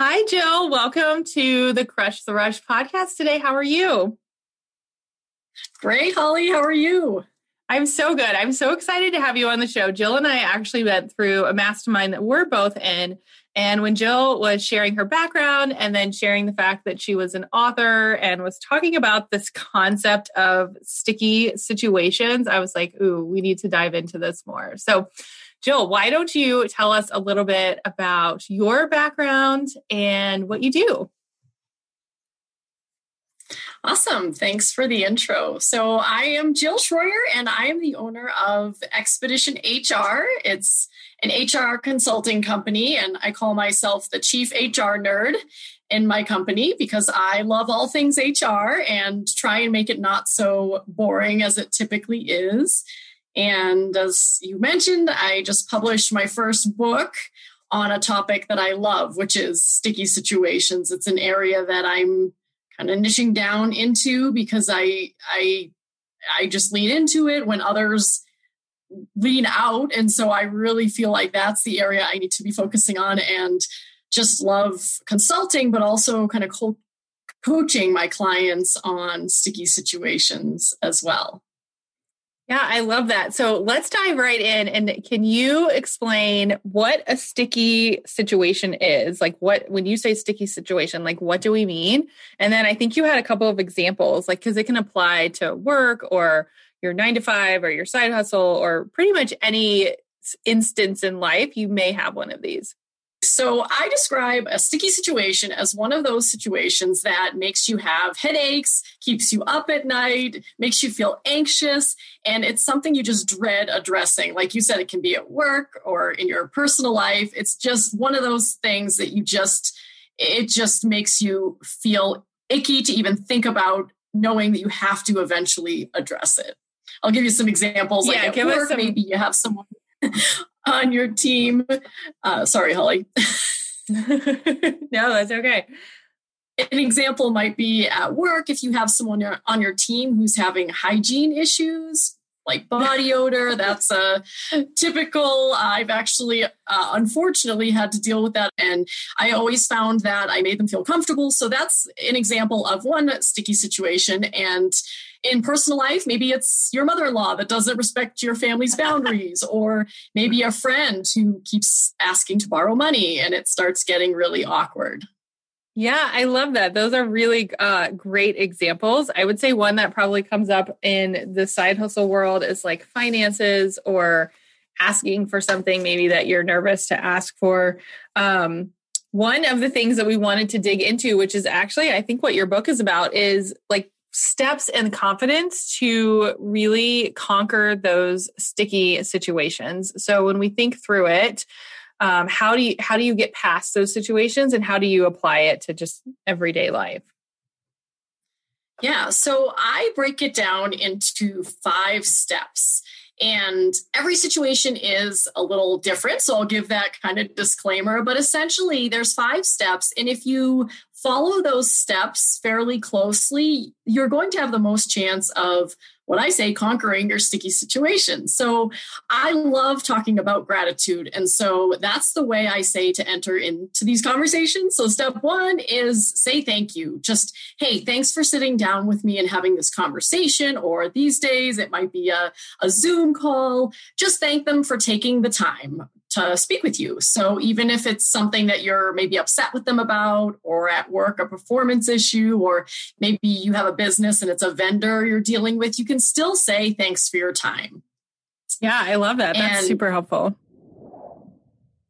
Hi, Jill. Welcome to the Crush the Rush podcast today. How are you? Great, Holly. How are you? I'm so good. I'm so excited to have you on the show. Jill and I actually went through a mastermind that we're both in. And when Jill was sharing her background and then sharing the fact that she was an author and was talking about this concept of sticky situations, I was like, ooh, we need to dive into this more. So, Jill, why don't you tell us a little bit about your background and what you do? Awesome. Thanks for the intro. So, I am Jill Schroyer and I am the owner of Expedition HR. It's an HR consulting company, and I call myself the chief HR nerd in my company because I love all things HR and try and make it not so boring as it typically is. And as you mentioned, I just published my first book on a topic that I love, which is sticky situations. It's an area that I'm kind of niching down into because I I I just lean into it when others lean out and so I really feel like that's the area I need to be focusing on and just love consulting but also kind of co- coaching my clients on sticky situations as well. Yeah, I love that. So let's dive right in. And can you explain what a sticky situation is? Like, what, when you say sticky situation, like, what do we mean? And then I think you had a couple of examples, like, because it can apply to work or your nine to five or your side hustle or pretty much any instance in life, you may have one of these. So I describe a sticky situation as one of those situations that makes you have headaches, keeps you up at night, makes you feel anxious, and it's something you just dread addressing. Like you said, it can be at work or in your personal life. It's just one of those things that you just, it just makes you feel icky to even think about knowing that you have to eventually address it. I'll give you some examples. Yeah, like give work, us some... maybe you have someone on your team. Uh, sorry, Holly. no, that's okay. An example might be at work if you have someone on your team who's having hygiene issues, like body odor. That's a typical. I've actually, uh, unfortunately, had to deal with that. And I always found that I made them feel comfortable. So that's an example of one sticky situation. And in personal life, maybe it's your mother in law that doesn't respect your family's boundaries, or maybe a friend who keeps asking to borrow money and it starts getting really awkward. Yeah, I love that. Those are really uh, great examples. I would say one that probably comes up in the side hustle world is like finances or asking for something maybe that you're nervous to ask for. Um, one of the things that we wanted to dig into, which is actually, I think what your book is about, is like steps and confidence to really conquer those sticky situations. So when we think through it, um, how do you how do you get past those situations and how do you apply it to just everyday life? Yeah, so I break it down into five steps. And every situation is a little different. So I'll give that kind of disclaimer. But essentially, there's five steps. And if you follow those steps fairly closely, you're going to have the most chance of what I say, conquering your sticky situation. So I love talking about gratitude. And so that's the way I say to enter into these conversations. So step one is say thank you. Just, hey, thanks for sitting down with me and having this conversation. Or these days, it might be a, a Zoom call. Just thank them for taking the time to speak with you. So even if it's something that you're maybe upset with them about, or at work, a performance issue, or maybe you have a business and it's a vendor you're dealing with, you can still say thanks for your time. Yeah, I love that. That's and, super helpful.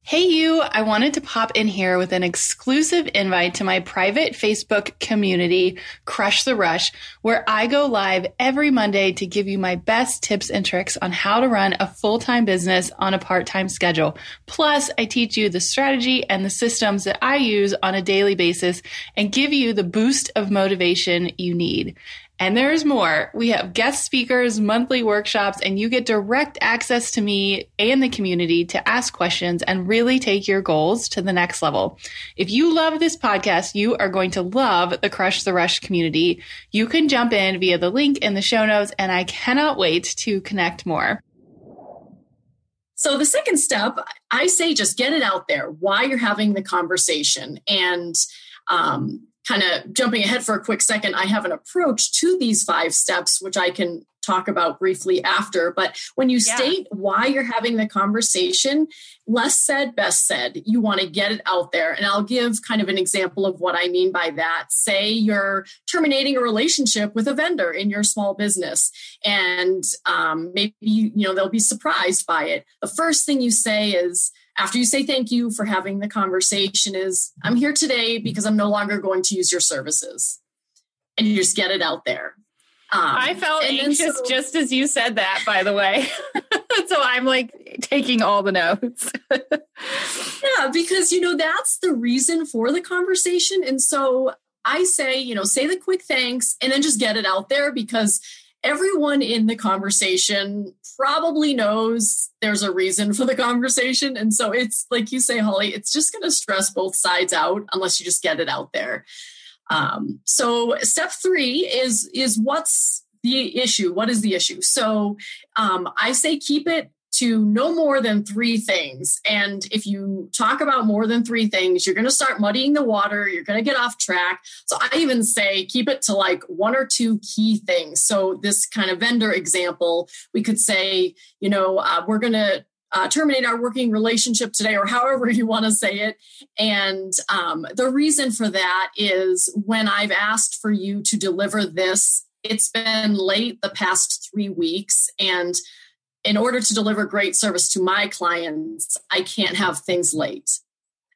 Hey, you, I wanted to pop in here with an exclusive invite to my private Facebook community, Crush the Rush, where I go live every Monday to give you my best tips and tricks on how to run a full time business on a part time schedule. Plus, I teach you the strategy and the systems that I use on a daily basis and give you the boost of motivation you need. And there's more. We have guest speakers, monthly workshops, and you get direct access to me and the community to ask questions and really take your goals to the next level. If you love this podcast, you are going to love the Crush the Rush community. You can jump in via the link in the show notes, and I cannot wait to connect more. So, the second step, I say just get it out there why you're having the conversation. And um, kind of jumping ahead for a quick second, I have an approach to these five steps, which I can talk about briefly after. But when you yeah. state why you're having the conversation, less said, best said. You want to get it out there. And I'll give kind of an example of what I mean by that. Say you're terminating a relationship with a vendor in your small business, and um, maybe you know they'll be surprised by it. The first thing you say is, after you say thank you for having the conversation is i'm here today because i'm no longer going to use your services. And you just get it out there. Um, i felt anxious so, just as you said that by the way. So i'm like taking all the notes. Yeah because you know that's the reason for the conversation. And so i say you know say the quick thanks and then just get it out there because everyone in the conversation probably knows there's a reason for the conversation. And so it's like you say, Holly, it's just going to stress both sides out unless you just get it out there. Um, so step three is is what's the issue? What is the issue? So um, I say keep it to no more than three things. And if you talk about more than three things, you're going to start muddying the water. You're going to get off track. So I even say keep it to like one or two key things. So, this kind of vendor example, we could say, you know, uh, we're going to uh, terminate our working relationship today, or however you want to say it. And um, the reason for that is when I've asked for you to deliver this, it's been late the past three weeks. And in order to deliver great service to my clients, I can't have things late.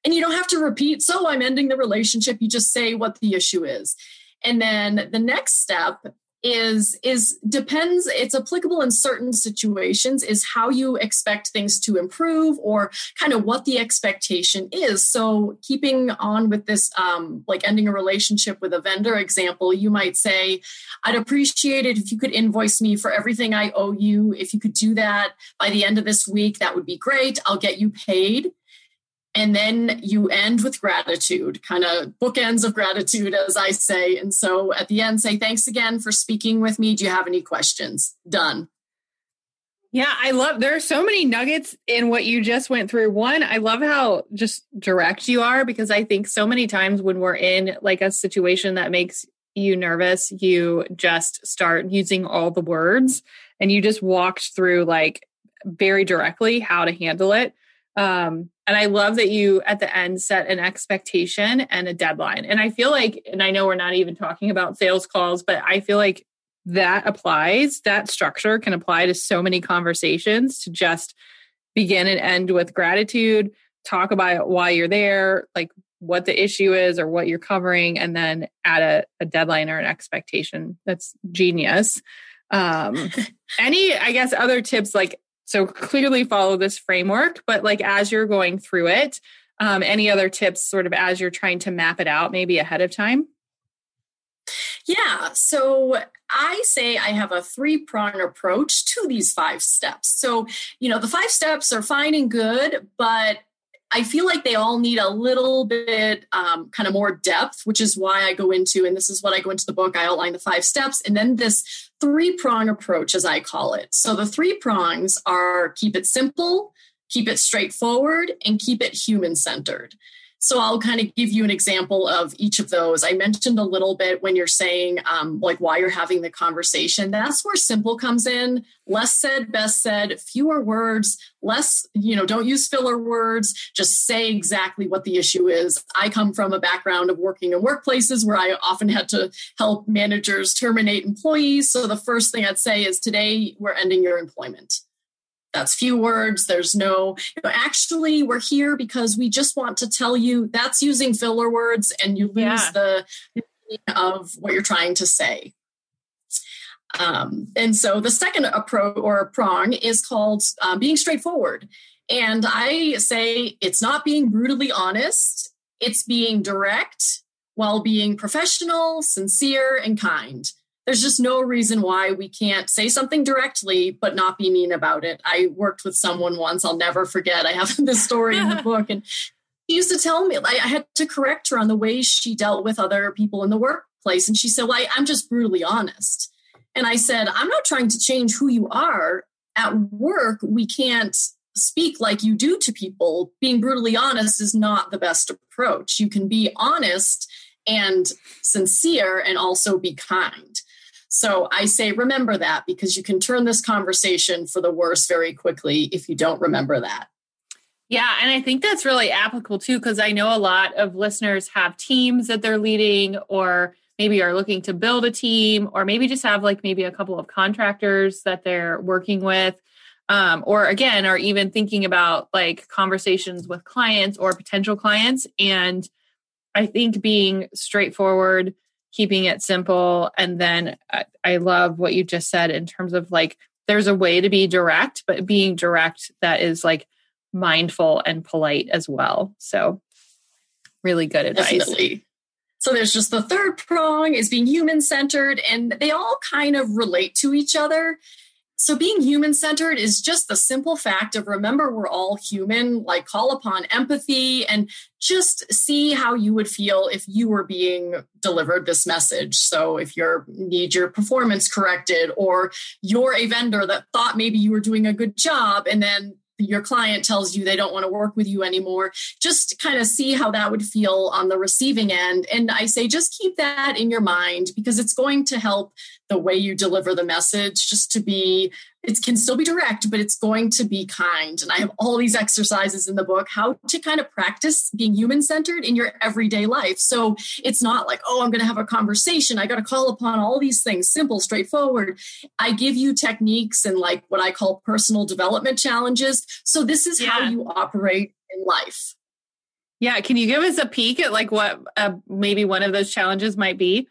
And you don't have to repeat, so I'm ending the relationship. You just say what the issue is. And then the next step is is depends it's applicable in certain situations is how you expect things to improve or kind of what the expectation is. So keeping on with this um, like ending a relationship with a vendor example you might say i'd appreciate it if you could invoice me for everything i owe you. If you could do that by the end of this week that would be great. I'll get you paid and then you end with gratitude kind of bookends of gratitude as i say. And so at the end say thanks again for speaking with me. Do you have any questions? Done. Yeah i love there are so many nuggets in what you just went through. One i love how just direct you are because i think so many times when we're in like a situation that makes you nervous you just start using all the words and you just walked through like very directly how to handle it. Um and I love that you at the end set an expectation and a deadline. And I feel like, and I know we're not even talking about sales calls, but I feel like that applies, that structure can apply to so many conversations to just begin and end with gratitude, talk about why you're there, like what the issue is or what you're covering, and then add a, a deadline or an expectation. That's genius. Um, any, I guess, other tips like so clearly follow this framework, but like as you're going through it, um, any other tips sort of as you're trying to map it out, maybe ahead of time? Yeah, so I say I have a three prong approach to these five steps. So, you know, the five steps are fine and good, but I feel like they all need a little bit um, kind of more depth, which is why I go into, and this is what I go into the book. I outline the five steps and then this three prong approach, as I call it. So the three prongs are keep it simple, keep it straightforward, and keep it human centered. So I'll kind of give you an example of each of those. I mentioned a little bit when you're saying um, like why you're having the conversation. That's where simple comes in. Less said, best said, fewer words, less, you know, don't use filler words. Just say exactly what the issue is. I come from a background of working in workplaces where I often had to help managers terminate employees. So the first thing I'd say is today we're ending your employment that's few words. There's no, you know, actually, we're here because we just want to tell you that's using filler words and you lose yeah. the of what you're trying to say. Um, and so the second approach or prong is called um, being straightforward. And I say it's not being brutally honest, it's being direct while being professional, sincere, and kind. There's just no reason why we can't say something directly but not be mean about it. I worked with someone once, I'll never forget. I have this story in the book, and she used to tell me, I had to correct her on the way she dealt with other people in the workplace. And she said, Well, I, I'm just brutally honest. And I said, I'm not trying to change who you are. At work, we can't speak like you do to people. Being brutally honest is not the best approach. You can be honest and sincere and also be kind. So I say, remember that because you can turn this conversation for the worse very quickly if you don't remember that. Yeah, and I think that's really applicable too, because I know a lot of listeners have teams that they're leading or maybe are looking to build a team or maybe just have like maybe a couple of contractors that they're working with um, or again are even thinking about like conversations with clients or potential clients and i think being straightforward keeping it simple and then I, love what you just said in terms of like there's a way to be direct but being direct that is like mindful and polite as well so really good advice Definitely. So there's just the third prong is being human centered, and they all kind of relate to each other. So being human centered is just the simple fact of remember we're all human, like call upon empathy and just see how you would feel if you were being delivered this message. So if you need your performance corrected or you're a vendor that thought maybe you were doing a good job and then your client tells you they don't want to work with you anymore, just kind of see how that would feel on the receiving end. And I say, just keep that in your mind because it's going to help the way you deliver the message just to be it can still be direct but it's going to be kind. And i have all these exercises in the book how to kind of practice being human centered in your everyday life. So it's not like oh i'm going to have a conversation. I got to call upon all these things. Simple straightforward. I give you techniques and like what i call personal development challenges. So this is yeah. how you operate in life. Yeah can you give us a peek at like what uh, maybe one of those challenges might be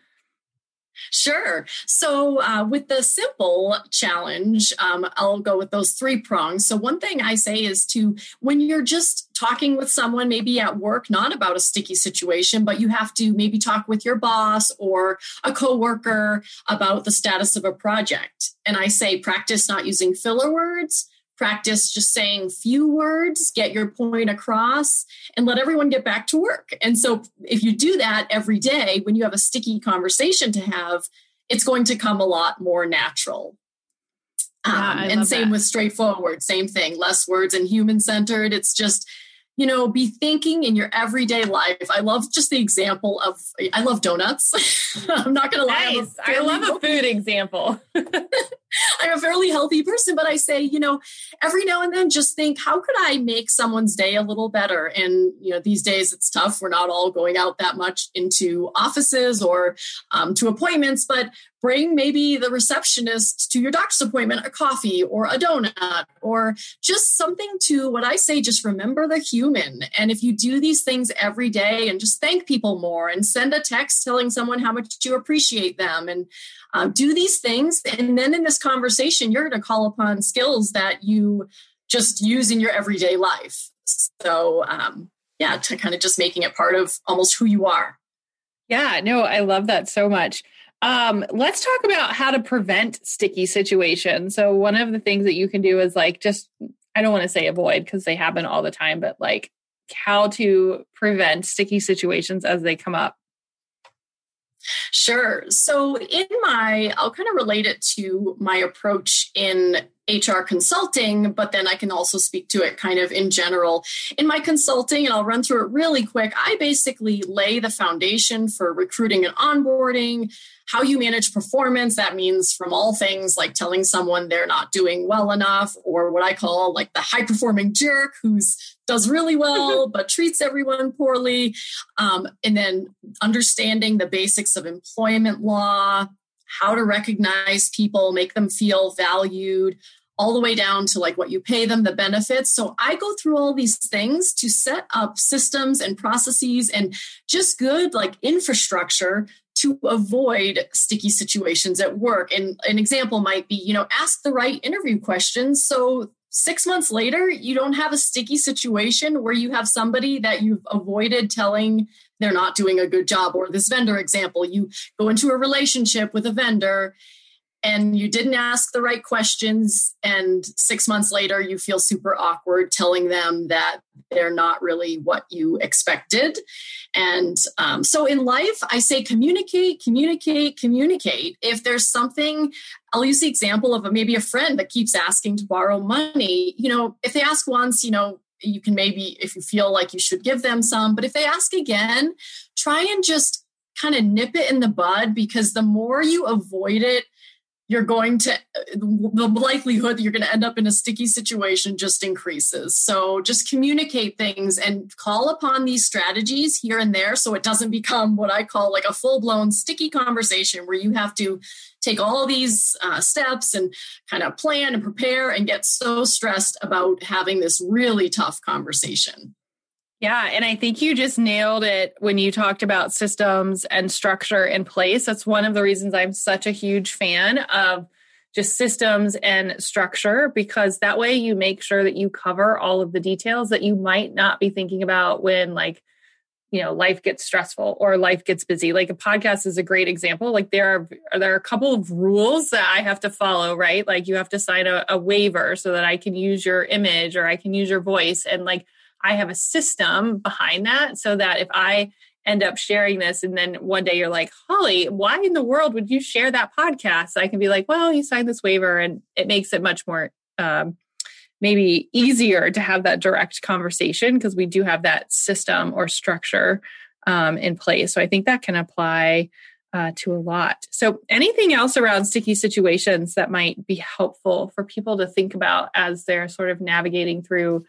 Sure. So, uh, with the simple challenge, um, I'll go with those three prongs. So, one thing I say is to, when you're just talking with someone, maybe at work, not about a sticky situation, but you have to maybe talk with your boss or a coworker about the status of a project. And I say, practice not using filler words practice just saying few words, get your point across, and let everyone get back to work. And so, if you do that every day, when you have a sticky conversation to have, it's going to come a lot more natural. Um, and same that. with straightforward, same thing, less words and human centered. It's just, you know, be thinking in your everyday life. I love just the example of, I love donuts. I'm not going to lie. Nice. I love a food example. I'm a fairly healthy person, but I say, you know, every now and then just think, how could I make someone's day a little better? And, you know, these days it's tough. We're not all going out that much into offices or um, to appointments, but bring maybe the receptionist to your doctor's appointment a coffee or a donut or just something to what I say, just remember the human. And if you do these things every day and just thank people more and send a text telling someone how much you appreciate them and um, do these things. And then in this conversation, you're going to call upon skills that you just use in your everyday life. So, um, yeah, to kind of just making it part of almost who you are. Yeah, no, I love that so much. Um, let's talk about how to prevent sticky situations. So, one of the things that you can do is like just, I don't want to say avoid because they happen all the time, but like how to prevent sticky situations as they come up. Sure. So, in my, I'll kind of relate it to my approach in HR consulting, but then I can also speak to it kind of in general. In my consulting, and I'll run through it really quick, I basically lay the foundation for recruiting and onboarding, how you manage performance. That means from all things like telling someone they're not doing well enough, or what I call like the high performing jerk who's does really well but treats everyone poorly, um, and then understanding the basics of employment law, how to recognize people, make them feel valued, all the way down to like what you pay them, the benefits. So I go through all these things to set up systems and processes and just good like infrastructure to avoid sticky situations at work. And an example might be, you know, ask the right interview questions. So six months later, you don't have a sticky situation where you have somebody that you've avoided telling they're not doing a good job. Or this vendor example, you go into a relationship with a vendor and you didn't ask the right questions and six months later you feel super awkward telling them that they're not really what you expected. And um, so in life i say communicate communicate communicate. If there's something i'll use the example of a, maybe a friend that keeps asking to borrow money. You know if they ask once you know you can maybe if you feel like you should give them some but if they ask again try and just kind of nip it in the bud because the more you avoid it you're going to the likelihood that you're going to end up in a sticky situation just increases. So just communicate things and call upon these strategies here and there so it doesn't become what i call like a full-blown sticky conversation where you have to take all these uh, steps and kind of plan and prepare and get so stressed about having this really tough conversation yeah. And I think you just nailed it when you talked about systems and structure in place. That's one of the reasons I'm such a huge fan of just systems and structure because that way you make sure that you cover all of the details that you might not be thinking about when like you know life gets stressful or life gets busy like a podcast is a great example like there are there are a couple of rules that i have to follow right like you have to sign a, a waiver so that i can use your image or i can use your voice and like I have a system behind that so that if I end up sharing this and then one day you're like, Holly, why in the world would you share that podcast? I can be like, well, you signed this waiver and it makes it much more um, maybe easier to have that direct conversation because we do have that system or structure um, in place. So I think that can apply uh, to a lot. So, anything else around sticky situations that might be helpful for people to think about as they're sort of navigating through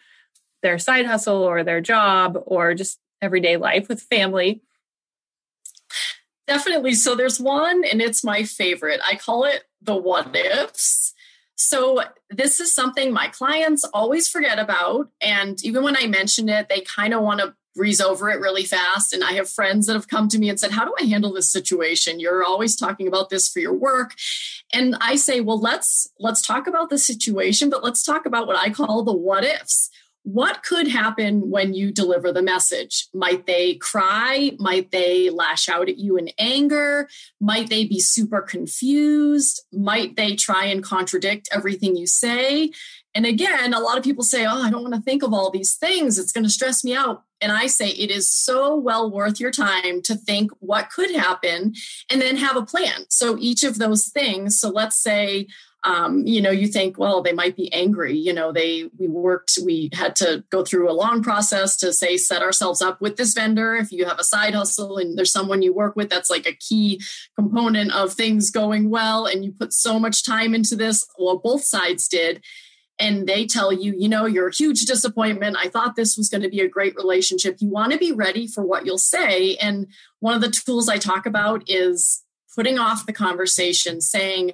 their side hustle or their job or just everyday life with family? Definitely. So there's one, and it's my favorite. I call it the what ifs. So this is something my clients always forget about. And even when I mention it, they kind of want to breeze over it really fast. And I have friends that have come to me and said, How do I handle this situation? You're always talking about this for your work. And I say, Well, let's let's talk about the situation, but let's talk about what I call the what ifs what could happen when you deliver the message? Might they cry? Might they lash out at you in anger? Might they be super confused? Might they try and contradict everything you say? And again, a lot of people say, Oh, I don't want to think of all these things. It's going to stress me out. And I say, It is so well worth your time to think what could happen and then have a plan. So each of those things. So let's say, um, you know you think well they might be angry you know they we worked we had to go through a long process to say set ourselves up with this vendor if you have a side hustle and there's someone you work with that's like a key component of things going well and you put so much time into this well both sides did and they tell you, you know, you're a huge disappointment. I thought this was going to be a great relationship. You want to be ready for what you'll say. And one of the tools I talk about is putting off the conversation, saying,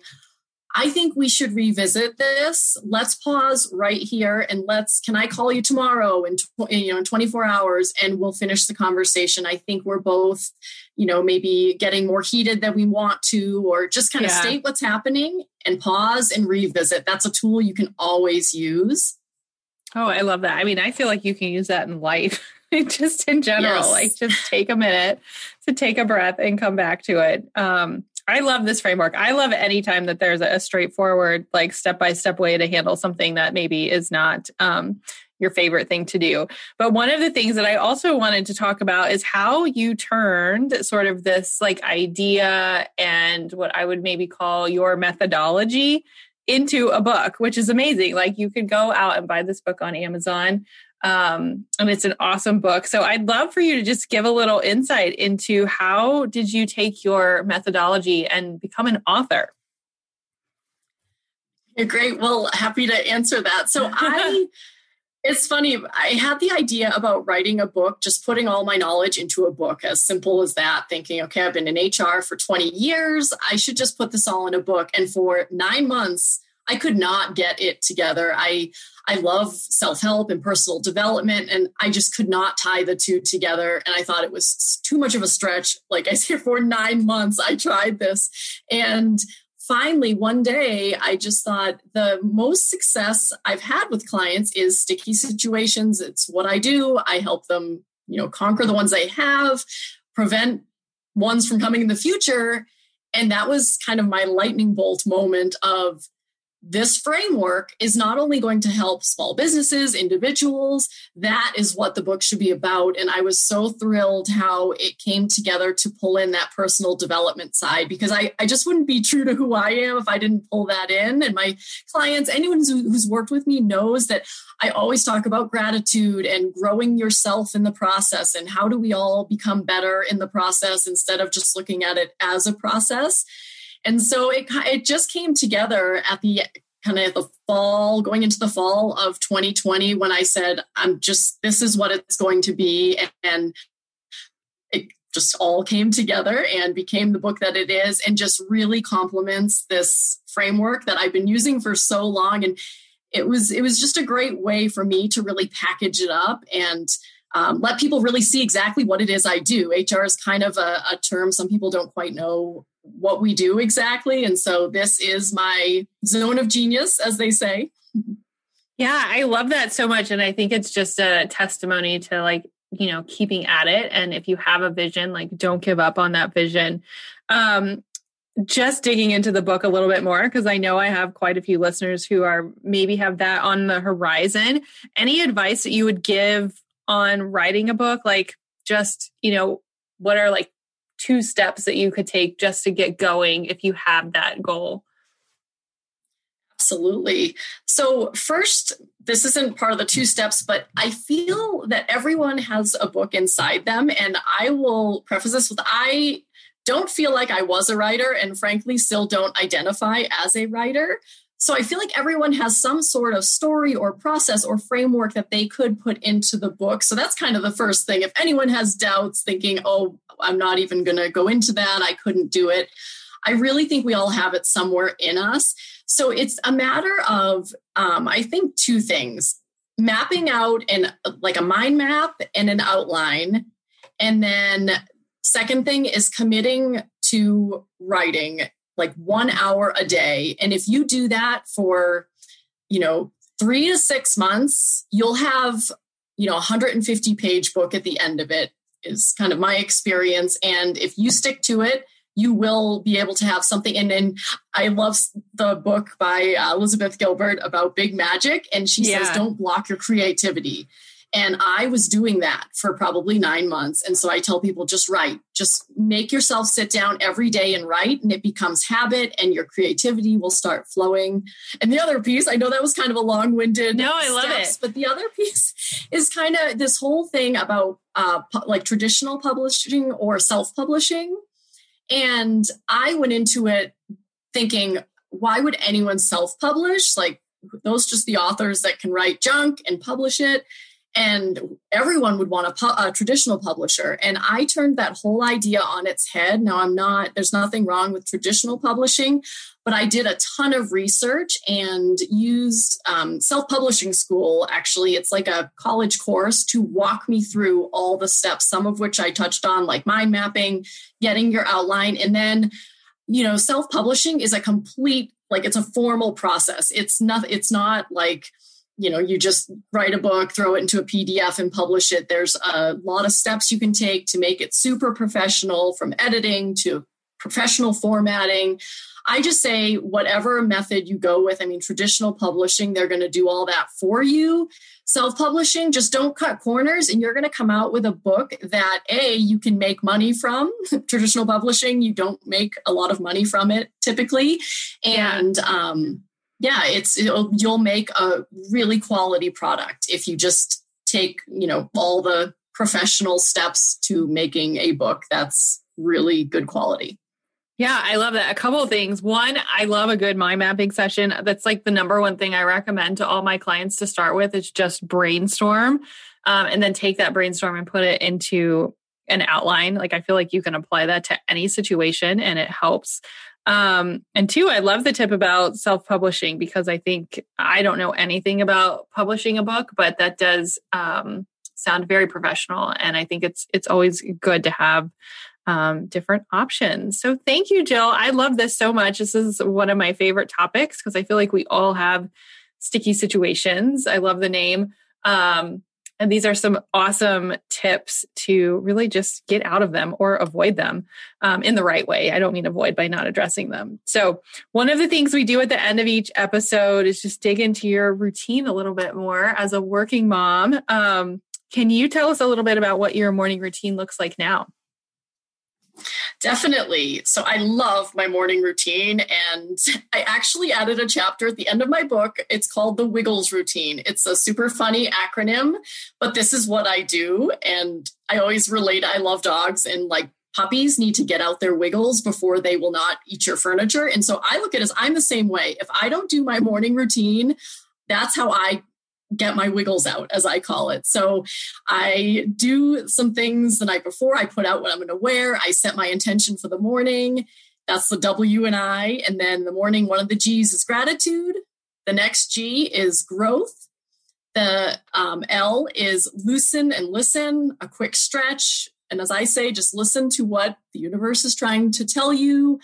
I think we should revisit this. Let's pause right here and let's. Can I call you tomorrow in you know in 24 hours and we'll finish the conversation. I think we're both, you know, maybe getting more heated than we want to, or just kind of yeah. state what's happening and pause and revisit. That's a tool you can always use. Oh, I love that. I mean, I feel like you can use that in life. just in general yes. like just take a minute to take a breath and come back to it um I love this framework. I love any time that there's a straightforward, like step by step way to handle something that maybe is not um, your favorite thing to do. But one of the things that I also wanted to talk about is how you turned sort of this like idea and what I would maybe call your methodology into a book, which is amazing. Like you could go out and buy this book on Amazon. Um, and it's an awesome book. So I'd love for you to just give a little insight into how did you take your methodology and become an author? You're great. Well, happy to answer that. So I it's funny. I had the idea about writing a book, just putting all my knowledge into a book, as simple as that, thinking, okay, I've been in HR for 20 years. I should just put this all in a book. And for nine months, I could not get it together. I I love self-help and personal development and I just could not tie the two together and I thought it was too much of a stretch. Like I said for 9 months I tried this and finally one day I just thought the most success I've had with clients is sticky situations. It's what I do. I help them, you know, conquer the ones they have, prevent ones from coming in the future and that was kind of my lightning bolt moment of this framework is not only going to help small businesses, individuals, that is what the book should be about. And I was so thrilled how it came together to pull in that personal development side because I, I just wouldn't be true to who I am if I didn't pull that in. And my clients, anyone who's worked with me knows that I always talk about gratitude and growing yourself in the process and how do we all become better in the process instead of just looking at it as a process. And so it it just came together at the kind of the fall, going into the fall of 2020, when I said, I'm just, this is what it's going to be. And it just all came together and became the book that it is and just really complements this framework that I've been using for so long. And it was, it was just a great way for me to really package it up and um, let people really see exactly what it is I do. HR is kind of a, a term some people don't quite know what we do exactly. And so this is my zone of genius, as they say. Yeah, I love that so much. And I think it's just a testimony to like, you know, keeping at it. And if you have a vision, like don't give up on that vision. Um, just digging into the book a little bit more because I know I have quite a few listeners who are maybe have that on the horizon. Any advice that you would give on writing a book? Like, just, you know, what are like two steps that you could take just to get going if you have that goal? Absolutely. So, first, this isn't part of the two steps, but I feel that everyone has a book inside them. And I will preface this with I don't feel like I was a writer and frankly still don't identify as a writer. So I feel like everyone has some sort of story or process or framework that they could put into the book. So that's kind of the first thing. If anyone has doubts thinking, oh, I'm not even going to go into that, I couldn't do it, I really think we all have it somewhere in us. So it's a matter of, um, I think, two things mapping out in like a mind map and an outline. And then, second thing is committing to writing like one hour a day. And if you do that for, you know, three to six months, you'll have, you know, 150 page book at the end of it, is kind of my experience. And if you stick to it, you will be able to have something. And then I love the book by uh, Elizabeth Gilbert about big magic. And she yeah. says, don't block your creativity. And I was doing that for probably nine months. And so I tell people just write, just make yourself sit down every day and write, and it becomes habit, and your creativity will start flowing. And the other piece, I know that was kind of a long winded. No, I love it. But the other piece is kind of this whole thing about uh, pu- like traditional publishing or self publishing. And I went into it thinking, why would anyone self publish? Like, those just the authors that can write junk and publish it and everyone would want a, pu- a, traditional publisher. And i turned that whole idea on its head. Now i'm not there's nothing wrong with traditional publishing but i did a ton of research and used um, self-publishing school actually. It's like a college course to walk me through all the steps some of which i touched on like mind mapping getting your outline and then you know self-publishing is a complete like it's a formal process. It's not it's not like you know you just write a book throw it into a pdf and publish it. There's a lot of steps you can take to make it super professional from editing to professional formatting. I just say whatever method you go with i mean traditional publishing they're going to do all that for you. Self-publishing just don't cut corners and you're going to come out with a book that a you can make money from. Traditional publishing you don't make a lot of money from it typically. And um yeah, it's you'll make a really quality product if you just take you know all the professional steps to making a book that's really good quality. Yeah, I love that. A couple of things. One, I love a good mind mapping session. That's like the number one thing I recommend to all my clients to start with. It's just brainstorm, um, and then take that brainstorm and put it into an outline. Like I feel like you can apply that to any situation and it helps. Um, and two, I love the tip about self publishing because I think I don't know anything about publishing a book, but that does um, sound very professional. And I think it's it's always good to have um, different options. So thank you, Jill. I love this so much. This is one of my favorite topics because I feel like we all have sticky situations. I love the name. Um, and these are some awesome tips to really just get out of them or avoid them um, in the right way. I don't mean avoid by not addressing them. So, one of the things we do at the end of each episode is just dig into your routine a little bit more as a working mom. Um, can you tell us a little bit about what your morning routine looks like now? Definitely. So I love my morning routine. And I actually added a chapter at the end of my book. It's called the Wiggles Routine. It's a super funny acronym, but this is what I do. And I always relate, I love dogs and like puppies need to get out their wiggles before they will not eat your furniture. And so I look at it as I'm the same way. If I don't do my morning routine, that's how I get my wiggles out, as I call it. So I do some things the night before. I put out what I'm going to wear. I set my intention for the morning. That's the W and I. And then the morning, one of the G's is gratitude. The next G is growth. The um, L is loosen and listen, a quick stretch. And as I say, just listen to what the universe is trying to tell you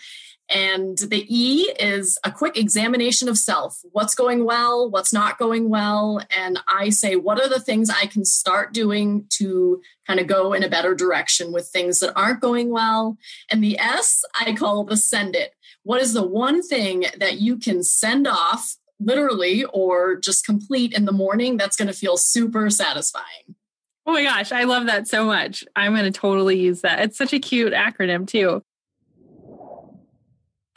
and the E is a quick examination of self. What's going well? What's not going well? And I say, what are the things I can start doing to kind of go in a better direction with things that aren't going well? And the S, I call the send it. What is the one thing that you can send off literally or just complete in the morning that's going to feel super satisfying? Oh my gosh, I love that so much. I'm going to totally use that. It's such a cute acronym, too.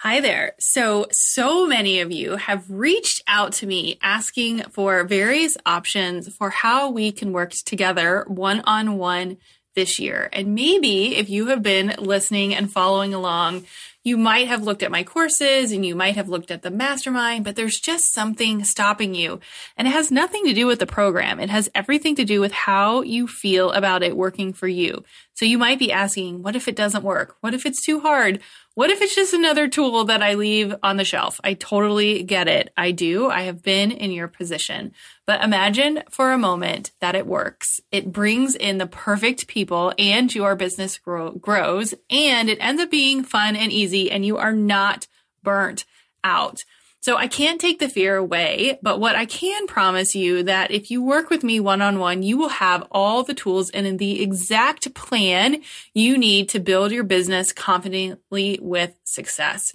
Hi there. So, so many of you have reached out to me asking for various options for how we can work together one on one this year. And maybe if you have been listening and following along, you might have looked at my courses and you might have looked at the mastermind, but there's just something stopping you. And it has nothing to do with the program. It has everything to do with how you feel about it working for you. So you might be asking, what if it doesn't work? What if it's too hard? What if it's just another tool that I leave on the shelf? I totally get it. I do. I have been in your position. But imagine for a moment that it works. It brings in the perfect people and your business grow- grows and it ends up being fun and easy and you are not burnt out. So I can't take the fear away, but what I can promise you that if you work with me one on one, you will have all the tools and the exact plan you need to build your business confidently with success.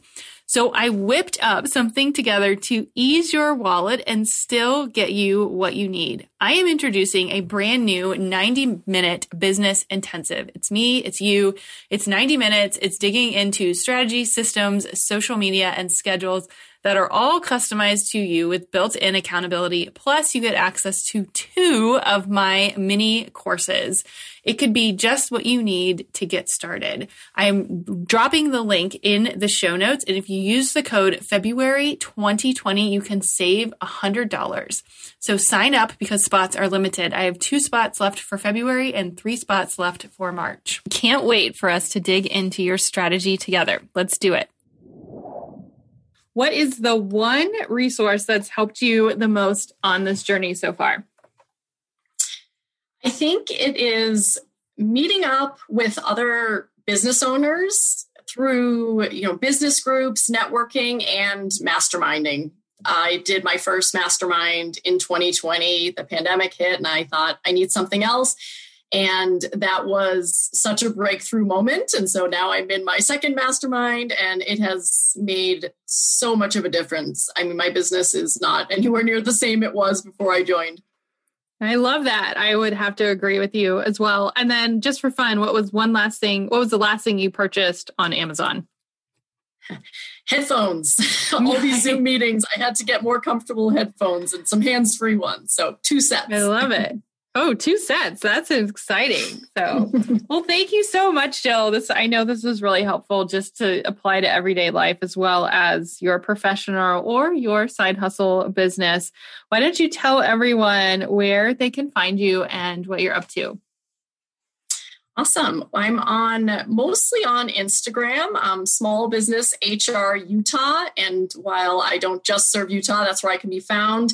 So I whipped up something together to ease your wallet and still get you what you need. I am introducing a brand new 90 minute business intensive. It's me, it's you, it's 90 minutes. It's digging into strategy, systems, social media, and schedules that are all customized to you with built in accountability. Plus, you get access to two of my mini courses. It could be just what you need to get started. I am dropping the link in the show notes. And if you use the code February 2020, you can save $100. So sign up because spots are limited. I have two spots left for February and three spots left for March. Can't wait for us to dig into your strategy together. Let's do it. What is the one resource that's helped you the most on this journey so far? I think it is meeting up with other business owners through you know business groups networking and masterminding i did my first mastermind in 2020 the pandemic hit and i thought i need something else and that was such a breakthrough moment. And so now I'm in my second mastermind, and it has made so much of a difference. I mean, my business is not anywhere near the same it was before I joined. I love that. I would have to agree with you as well. And then just for fun, what was one last thing? What was the last thing you purchased on Amazon? headphones. All these Zoom meetings, I had to get more comfortable headphones and some hands free ones. So, two sets. I love it. Oh, two sets. That's exciting. So, well, thank you so much, Jill. This I know this was really helpful just to apply to everyday life as well as your professional or your side hustle business. Why don't you tell everyone where they can find you and what you're up to? Awesome. I'm on mostly on Instagram, um, Small Business HR Utah. And while I don't just serve Utah, that's where I can be found.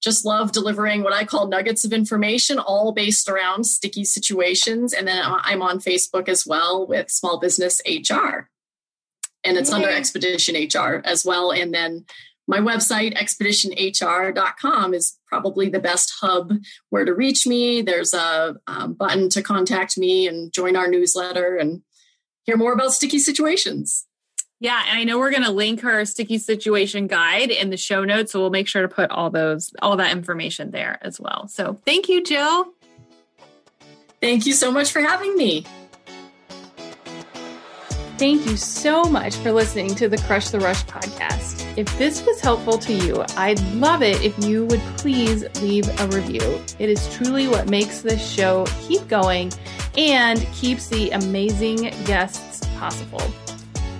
Just love delivering what I call nuggets of information, all based around sticky situations. And then I'm on Facebook as well with Small Business HR. And it's under Expedition HR as well. And then my website, expeditionhr.com, is probably the best hub where to reach me. There's a um, button to contact me and join our newsletter and hear more about sticky situations. Yeah, and I know we're going to link her sticky situation guide in the show notes, so we'll make sure to put all those all that information there as well. So, thank you, Jill. Thank you so much for having me. Thank you so much for listening to the Crush the Rush podcast. If this was helpful to you, I'd love it if you would please leave a review. It is truly what makes this show keep going and keeps the amazing guests possible.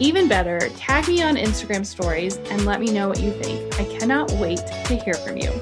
Even better, tag me on Instagram stories and let me know what you think. I cannot wait to hear from you.